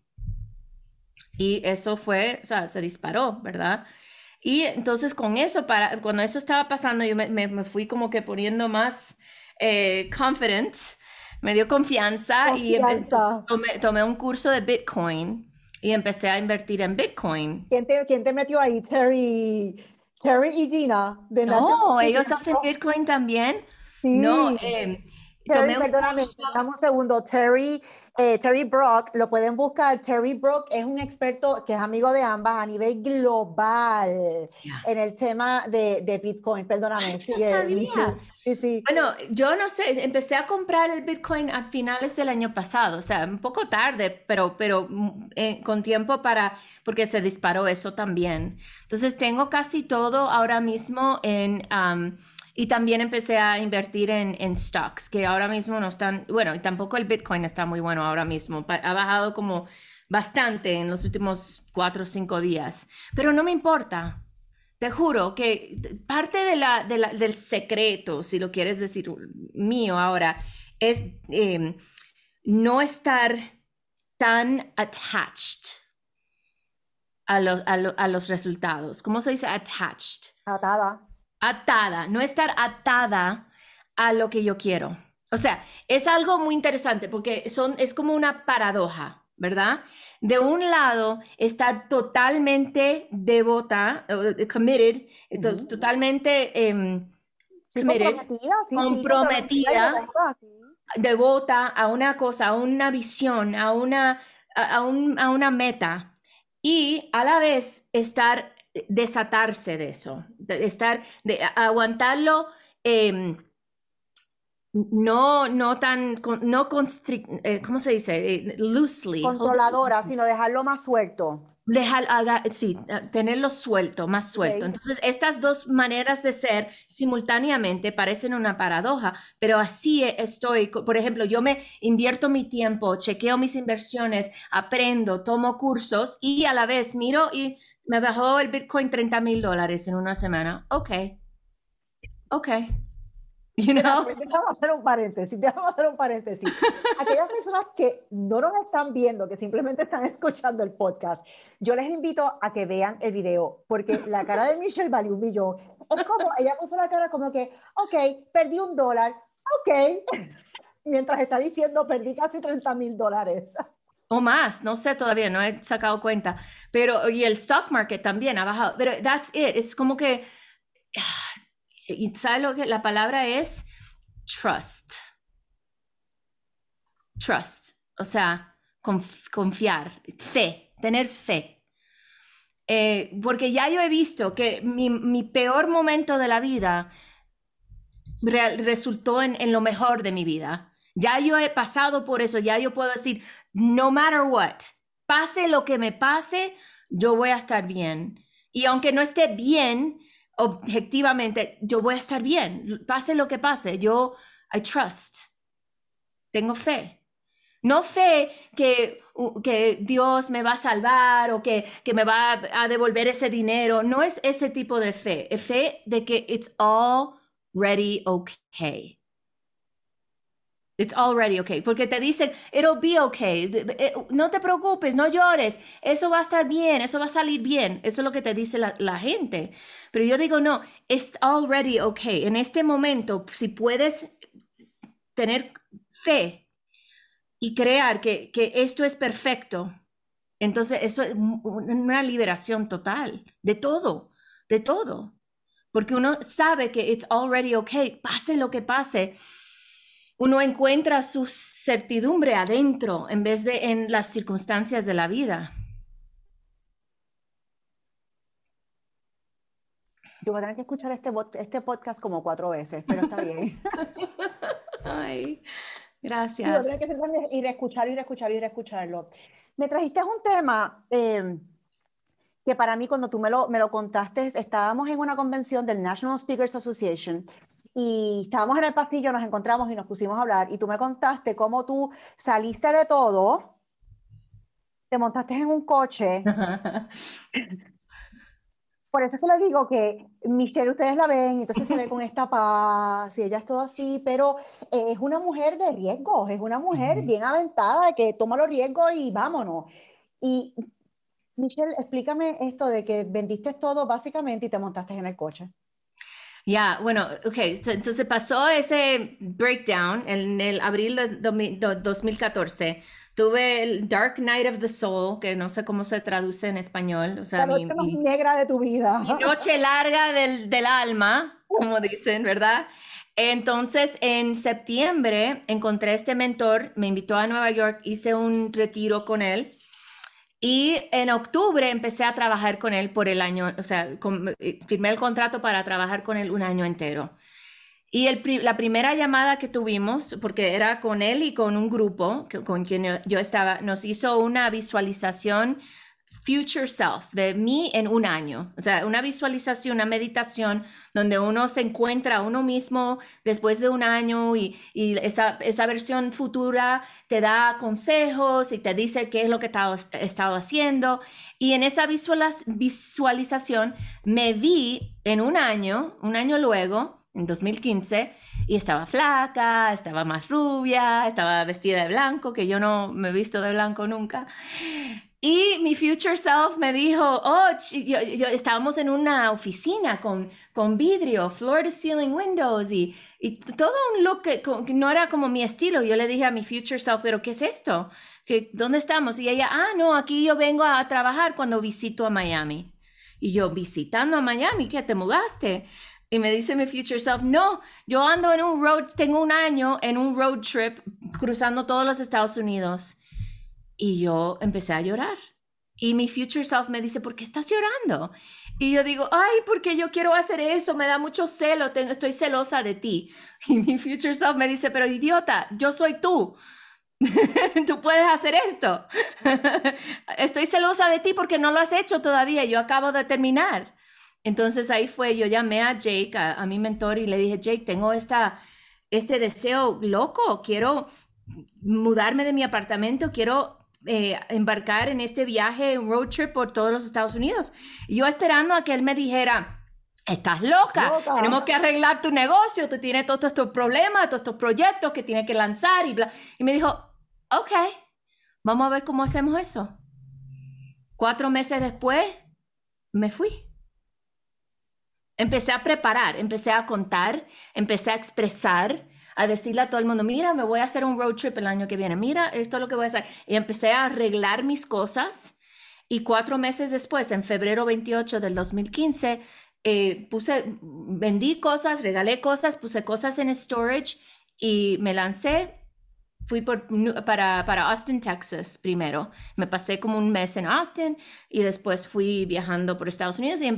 Y eso fue, o sea, se disparó, ¿verdad? Y entonces con eso, para, cuando eso estaba pasando, yo me, me, fui como que poniendo más eh, confident, me dio confianza, y tomé, tomé, un curso de Bitcoin y empecé a invertir en Bitcoin. ¿Quién te, quién te metió ahí? Terry, Terry y Gina. no, ellos hacen Bitcoin también. Sí. No, eh, Terry, perdóname, dame un segundo. Terry, eh, Terry Brock, lo pueden buscar. Terry Brock es un experto que es amigo de ambas a nivel global en el tema de, de Bitcoin. Perdóname. sí, Sí, sí. Bueno, yo no sé, empecé a comprar el Bitcoin a finales del año pasado, o sea, un poco tarde, pero, pero mm, eh, con tiempo para, porque se disparó eso también. Entonces tengo casi todo ahora mismo en... Y también empecé a invertir en, en, stocks, que ahora mismo no están, bueno, y tampoco el Bitcoin está muy bueno ahora mismo. Ha bajado como bastante en los últimos cuatro o cinco días, pero no me importa. Te juro que parte de la, del secreto, si lo quieres decir mío ahora, es em, no estar tan attached a, a, los resultados. ¿Cómo se dice attached? Atada atada, no estar atada a lo que yo quiero. O sea, es algo muy interesante porque son, es como una paradoja, ¿verdad? De un lado, estar totalmente devota, committed, totalmente comprometida, devota a una cosa, a una visión, a una, a, a una meta. Y a la vez estar desatarse de eso, de estar, de aguantarlo. Em, no, no tan, no eh, ¿cómo se dice? Eh, loosely. Controladora, sino dejarlo más suelto. Dejar, sí, tenerlo suelto, más suelto. Entonces, estas dos maneras de ser simultáneamente parecen una paradoja, pero así estoy. Por ejemplo, yo me invierto mi tiempo, chequeo mis inversiones, aprendo, tomo cursos y a la vez miro y me bajó el Bitcoin 30 mil dólares en una semana. Ok. Ok. You know? Déjame hacer un paréntesis, déjame hacer un paréntesis. Aquellas personas que no nos están viendo, que simplemente están escuchando el podcast, yo les invito a que vean el video, porque la cara de Michelle vale un millón. Es como, ella puso la cara como que, ok, perdí un dólar, ok, mientras está diciendo, perdí casi 30 mil dólares. O más, no sé todavía, no he sacado cuenta. Pero, y el stock market también ha bajado. Pero that's it. Es como que, y ¿sabes lo que la palabra es? Trust. Trust. O sea, confiar, fe, tener fe. Eh, porque ya yo he visto que mi, peor momento de la vida resultó en, en lo mejor de mi vida. Ya yo he pasado por eso, ya yo puedo decir, no matter what, pase lo que me pase, yo voy a estar bien. Y aunque no esté bien, objetivamente, yo voy a estar bien. Pase lo que pase, yo, I trust. Tengo fe. No fe que, que Dios me va a salvar o que, que me va a, devolver ese dinero. No es ese tipo de fe. Es fe de que it's already okay. It's already okay. Porque te dicen, it'll be okay. Eh, no te preocupes, no llores. Eso va a estar bien, eso va a salir bien. Eso es lo que te dice la, gente. Pero yo digo, no, it's already okay. En este momento, si puedes tener fe y crear que, que esto es perfecto, entonces eso es una liberación total de todo, de todo. Porque uno sabe que it's already okay, pase lo que pase uno encuentra su certidumbre adentro en vez de en las circunstancias de la vida. Yo voy a tener que escuchar este, este podcast como cuatro veces, pero está bien. Ay, gracias. Yo que ir a escuchar, ir a escuchar, ir a escucharlo. Me trajiste un tema eh, que para mí cuando tú me lo, me lo contaste, estábamos en una convención del National Speakers Association y estábamos en el pasillo, nos encontramos y nos pusimos a hablar y tú me contaste cómo tú saliste de todo, te montaste en un coche. Por eso es que le digo que Michelle, ustedes la ven, entonces se ve con esta paz y ella es todo así, pero es una mujer de riesgos, es una mujer bien aventada que toma los riesgos y vámonos. Y Michelle, explícame esto de que vendiste todo básicamente y te montaste en el coche. Ya, bueno, ok, entonces pasó ese breakdown en el abril de 2014. Tuve el Dark Night of the Soul, que no sé cómo se traduce en español. O sea, la noche mi, negra de tu vida. Mi noche larga del, del alma, como dicen, ¿verdad? Entonces, en septiembre encontré este mentor, me invitó a Nueva York, hice un retiro con él y en octubre empecé a trabajar con él por el año, o sea, eh, firmé el contrato para trabajar con él un año entero. Y el, la primera llamada que tuvimos, porque era con él y con un grupo con quien yo estaba, nos hizo una visualización future self, de mí en un año. O sea, una visualización, una meditación donde uno se encuentra a uno mismo después de un año y, esa, esa, versión futura te da consejos y te dice qué es lo que he estado, haciendo. Y en esa visualización me vi en un año, un año luego, en 2015, y estaba flaca, estaba más rubia, estaba vestida de blanco, que yo no me he visto de blanco nunca. Y mi future self me dijo, oh, yo, estábamos en una oficina con, con vidrio, floor to ceiling windows y, y todo un look que, no era como mi estilo. Yo le dije a mi future self, pero ¿qué es esto? ¿Qué, ¿Dónde estamos? Y ella, ah, no, aquí yo vengo a trabajar cuando visito a Miami. Y yo, visitando a Miami, ¿qué te mudaste? Y me dice mi future self, no, yo ando en un road, tengo un año en un road trip cruzando todos los Estados Unidos y yo empecé a llorar. Y mi future self me dice, ¿por qué estás llorando? Y yo digo, ay, porque yo quiero hacer eso, me da mucho celo, tengo, estoy celosa de ti. Y mi future self me dice, pero idiota, yo soy tú. tú puedes hacer esto. estoy celosa de ti porque no lo has hecho todavía, yo acabo de terminar. Entonces ahí fue, yo llamé a Jake, a, mi mentor, y le dije, Jake, tengo esta, este deseo loco, quiero mudarme de mi apartamento, quiero eh, embarcar en este viaje, un road trip por todos los Estados Unidos. Y yo esperando a que él me dijera, estás loca, tenemos que arreglar tu negocio, tú tienes todos estos problemas, todos estos proyectos que tienes que lanzar y bla. Y me dijo, ok, vamos a ver cómo hacemos eso. Cuatro meses después, me fui. Empecé a preparar, empecé a contar, empecé a expresar, a decirle a todo el mundo, mira, me voy a hacer un road trip el año que viene, mira, esto es lo que voy a hacer. Y empecé a arreglar mis cosas y cuatro meses después, en febrero 28 del 2015, eh, puse, vendí cosas, regalé cosas, puse cosas en storage y me lancé. Fui para, para Austin, Texas primero. Me pasé como un mes en Austin y después fui viajando por Estados Unidos y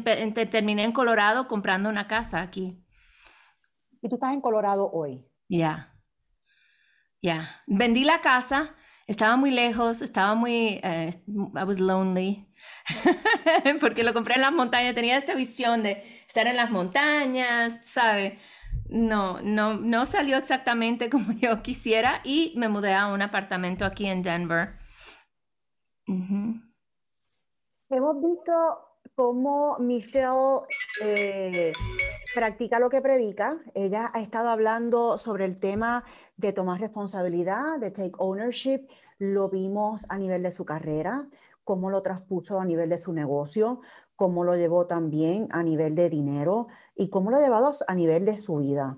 terminé en Colorado comprando una casa aquí. ¿Y tú estás en Colorado hoy? Ya. Ya. Vendí la casa. Estaba muy lejos, estaba muy, uh, I was lonely, porque lo compré en las montañas, tenía esta visión de estar en las montañas, ¿sabe? No, no, no salió exactamente como yo quisiera y me mudé a un apartamento aquí en Denver. Hemos visto cómo Michelle eh, practica lo que predica. Ella ha estado hablando sobre el tema de tomar responsabilidad, de take ownership. Lo vimos a nivel de su carrera, cómo lo traspuso a nivel de su negocio, cómo lo llevó también a nivel de dinero y cómo lo ha llevado a nivel de su vida.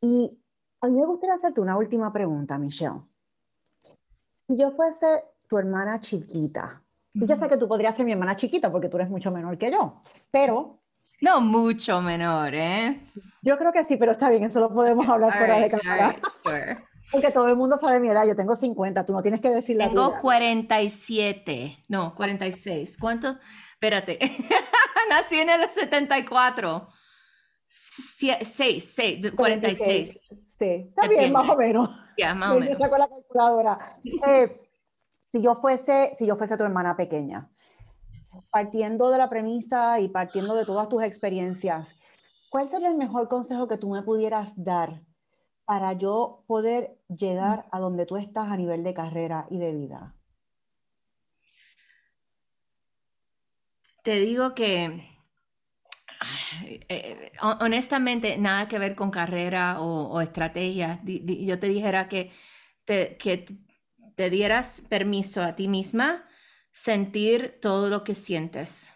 Y a mí me gustaría hacerte una última pregunta, Michelle. Si yo fuese tu hermana chiquita, y ya sé que tú podrías ser mi hermana chiquita porque tú eres mucho menor que yo, pero no mucho menor, ¿eh? Yo creo que sí, pero está bien, eso lo podemos hablar fuera de cámara. Porque todo el mundo sabe mi edad, yo tengo 50, tú no tienes que decir la Tengo 47, no, 46. ¿Cuánto? Espérate, nací en el 74. 6, 6, 46. Sí, está bien, más o menos. Ya, más o menos. Saco la calculadora. Eh, si yo fuese, si yo fuese tu hermana pequeña, partiendo de la premisa y partiendo de todas tus experiencias, ¿cuál sería el mejor consejo que tú me pudieras dar para yo poder llegar a donde tú estás a nivel de carrera y de vida? Te digo que eh, honestamente nada que ver con carrera o, estrategia. yo te dijera que que te dieras permiso a ti misma sentir todo lo que sientes.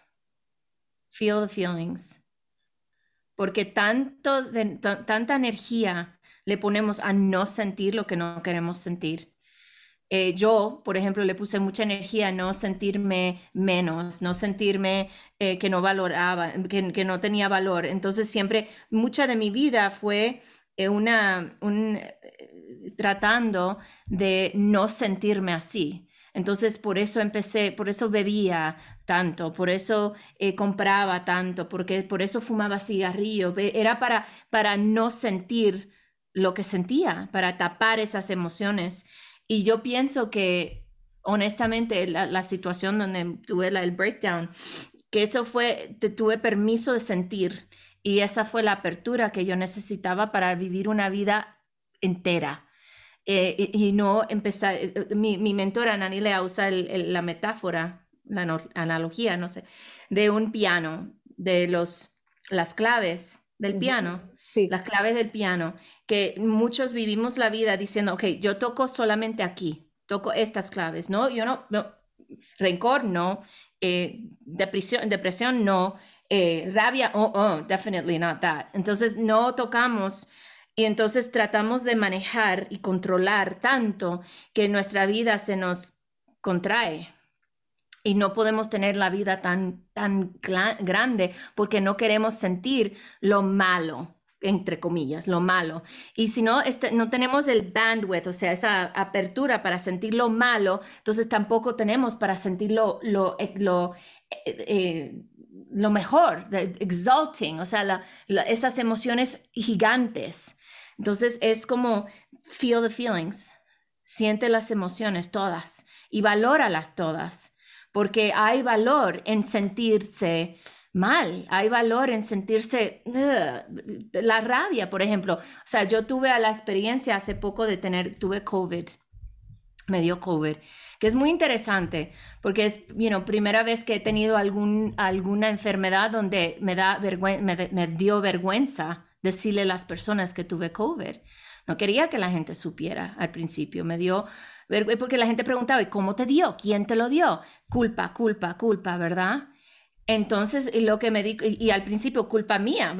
Feel the feelings. Porque tanto tanta energía le ponemos a no sentir lo que no queremos sentir. Eh, yo, por ejemplo, le puse mucha energía a no sentirme menos, no sentirme eh, que no valoraba, que, no tenía valor. Entonces siempre, mucha de mi vida fue eh, una, un, tratando de no sentirme así. Entonces, por eso empecé, por eso bebía tanto, por eso eh, compraba tanto, porque por eso fumaba cigarrillo. Era para, para no sentir lo que sentía, para tapar esas emociones. Y yo pienso que, honestamente, la, situación donde tuve el breakdown, que eso fue, tuve permiso de sentir. Y esa fue la apertura que yo necesitaba para vivir una vida entera eh, y, no empezar, eh, eh, mi, mi mentora Nani Lea usa la metáfora, la analogía, no sé, de un piano, de los, las claves del piano. Sí. Las claves del piano, que muchos vivimos la vida diciendo, ok, yo toco solamente aquí, toco estas claves, ¿no? Yo no, no rencor no, depresión, depresión no, rabia, oh, oh, definitely not that. Entonces no tocamos y entonces tratamos de manejar y controlar tanto que nuestra vida se nos contrae. Y no podemos tener la vida tan, tan grande porque no queremos sentir lo malo, entre comillas, lo malo. Y si no, este, no tenemos el bandwidth, o sea, esa apertura para sentir lo malo, entonces tampoco tenemos para sentir lo, lo, eh, eh, lo mejor, exalting, o sea, esas emociones gigantes. Entonces es como feel the feelings, siente las emociones todas y valóralas todas, porque hay valor en sentirse mal, hay valor en sentirse la rabia, por ejemplo. O sea, yo tuve la experiencia hace poco de tener, tuve COVID, me dio COVID, que es muy interesante porque es, you primera vez que he tenido algún, alguna enfermedad donde me, da me dio vergüenza decirle a las personas que tuve COVID. No quería que la gente supiera al principio. Me dio, porque la gente preguntaba, ¿y cómo te dio? ¿Quién te lo dio? Culpa, culpa, culpa, ¿verdad? Entonces, lo que me di, y, al principio culpa mía,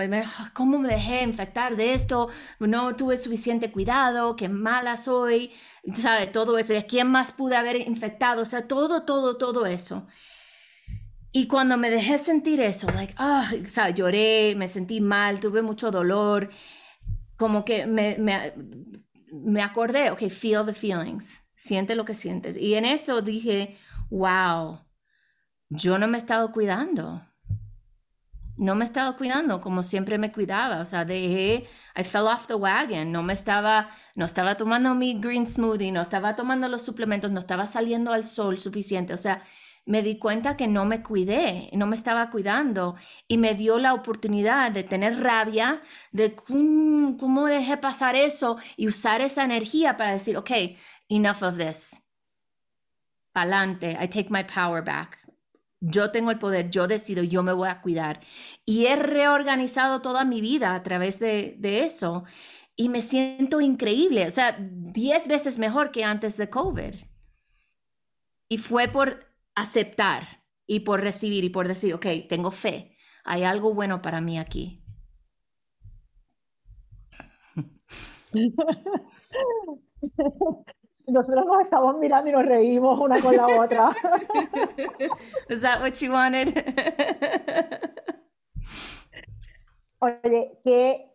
¿cómo me dejé infectar de esto? No tuve suficiente cuidado, qué mala soy, ¿sabe? Todo eso, ¿y quién más pude haber infectado? O sea, todo, todo, todo eso. Y cuando me dejé sentir eso, like, ah, o sea, lloré, me sentí mal, tuve mucho dolor, como que me, me, me acordé, ok, feel the feelings, siente lo que sientes. Y en eso dije, wow, yo no me he estado cuidando. No me he estado cuidando como siempre me cuidaba, o sea, dejé, I fell off the wagon, no me estaba, no estaba tomando mi green smoothie, no estaba tomando los suplementos, no estaba saliendo al sol suficiente, o sea, me di cuenta que no me cuidé, no me estaba cuidando y me dio la oportunidad de tener rabia, de cómo dejé pasar eso y usar esa energía para decir, ok, enough of this. Pa'lante, I take my power back. Yo tengo el poder, yo decido, yo me voy a cuidar. Y he reorganizado toda mi vida a través de, de eso y me siento increíble, o sea, 10 veces mejor que antes de COVID. Y fue por aceptar y por recibir y por decir, ok, tengo fe, hay algo bueno para mí aquí. Nosotros nos estamos mirando y nos reímos una con la otra. Is that what you wanted? Oye, qué,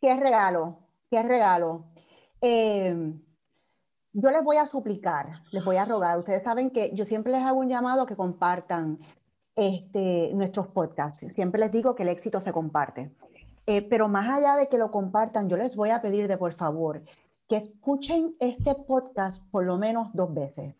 qué regalo, qué regalo. Eh, yo les voy a suplicar, les voy a rogar. Ustedes saben que yo siempre les hago un llamado que compartan este, nuestros podcasts. Siempre les digo que el éxito se comparte. Eh, pero más allá de que lo compartan, yo les voy a pedir de por favor que escuchen este podcast por lo menos dos veces.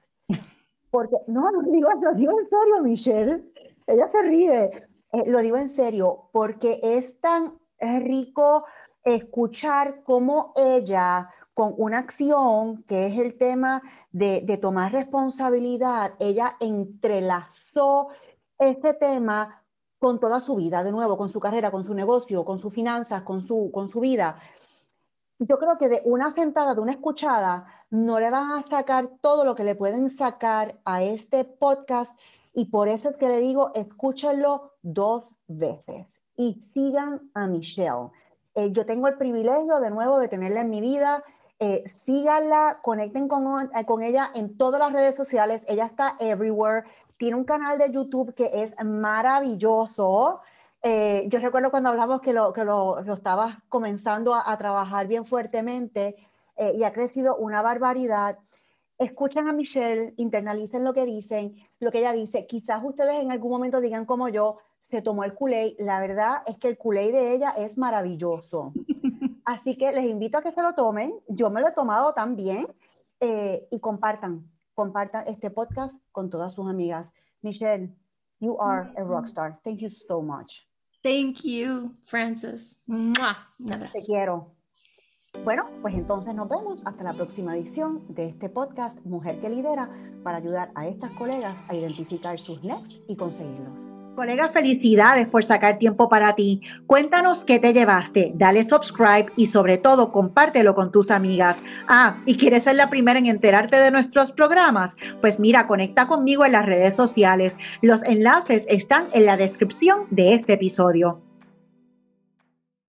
Porque, no, no digo, lo digo en serio, Michelle. Ella se ríe. Eh, lo digo en serio, porque es tan rico escuchar cómo ella, con una acción que es el tema de, tomar responsabilidad, ella entrelazó este tema con toda su vida, de nuevo, con su carrera, con su negocio, con sus finanzas, con su, con su vida. Yo creo que de una sentada, de una escuchada, no le van a sacar todo lo que le pueden sacar a este podcast y por eso es que le digo, escúchenlo dos veces y sigan a Michelle. Eh, yo tengo el privilegio de nuevo de tenerla en mi vida. Eh, síganla, conecten con, eh, con, ella en todas las redes sociales. Ella está everywhere. Tiene un canal de YouTube que es maravilloso. Eh, yo recuerdo cuando hablamos que lo, que lo, lo estabas comenzando a, a, trabajar bien fuertemente y ha crecido una barbaridad. Escuchen a Michelle, internalicen lo que dicen, lo que ella dice. Quizás ustedes en algún momento digan como yo, se tomó el culé. La verdad es que el culé de ella es maravilloso. Así que les invito a que se lo tomen. Yo me lo he tomado también. Eh, y compartan, compartan este podcast con todas sus amigas. Michelle, you are a rock star. Thank you so much. Thank you, Francis. Un abrazo. Te quiero. Bueno, pues entonces nos vemos hasta la próxima edición de este podcast Mujer que Lidera para ayudar a estas colegas a identificar sus next y conseguirlos. Colega, felicidades por sacar tiempo para ti. Cuéntanos qué te llevaste, dale subscribe y sobre todo compártelo con tus amigas. Ah, ¿y quieres ser la primera en enterarte de nuestros programas? Pues mira, conecta conmigo en las redes sociales. Los enlaces están en la descripción de este episodio.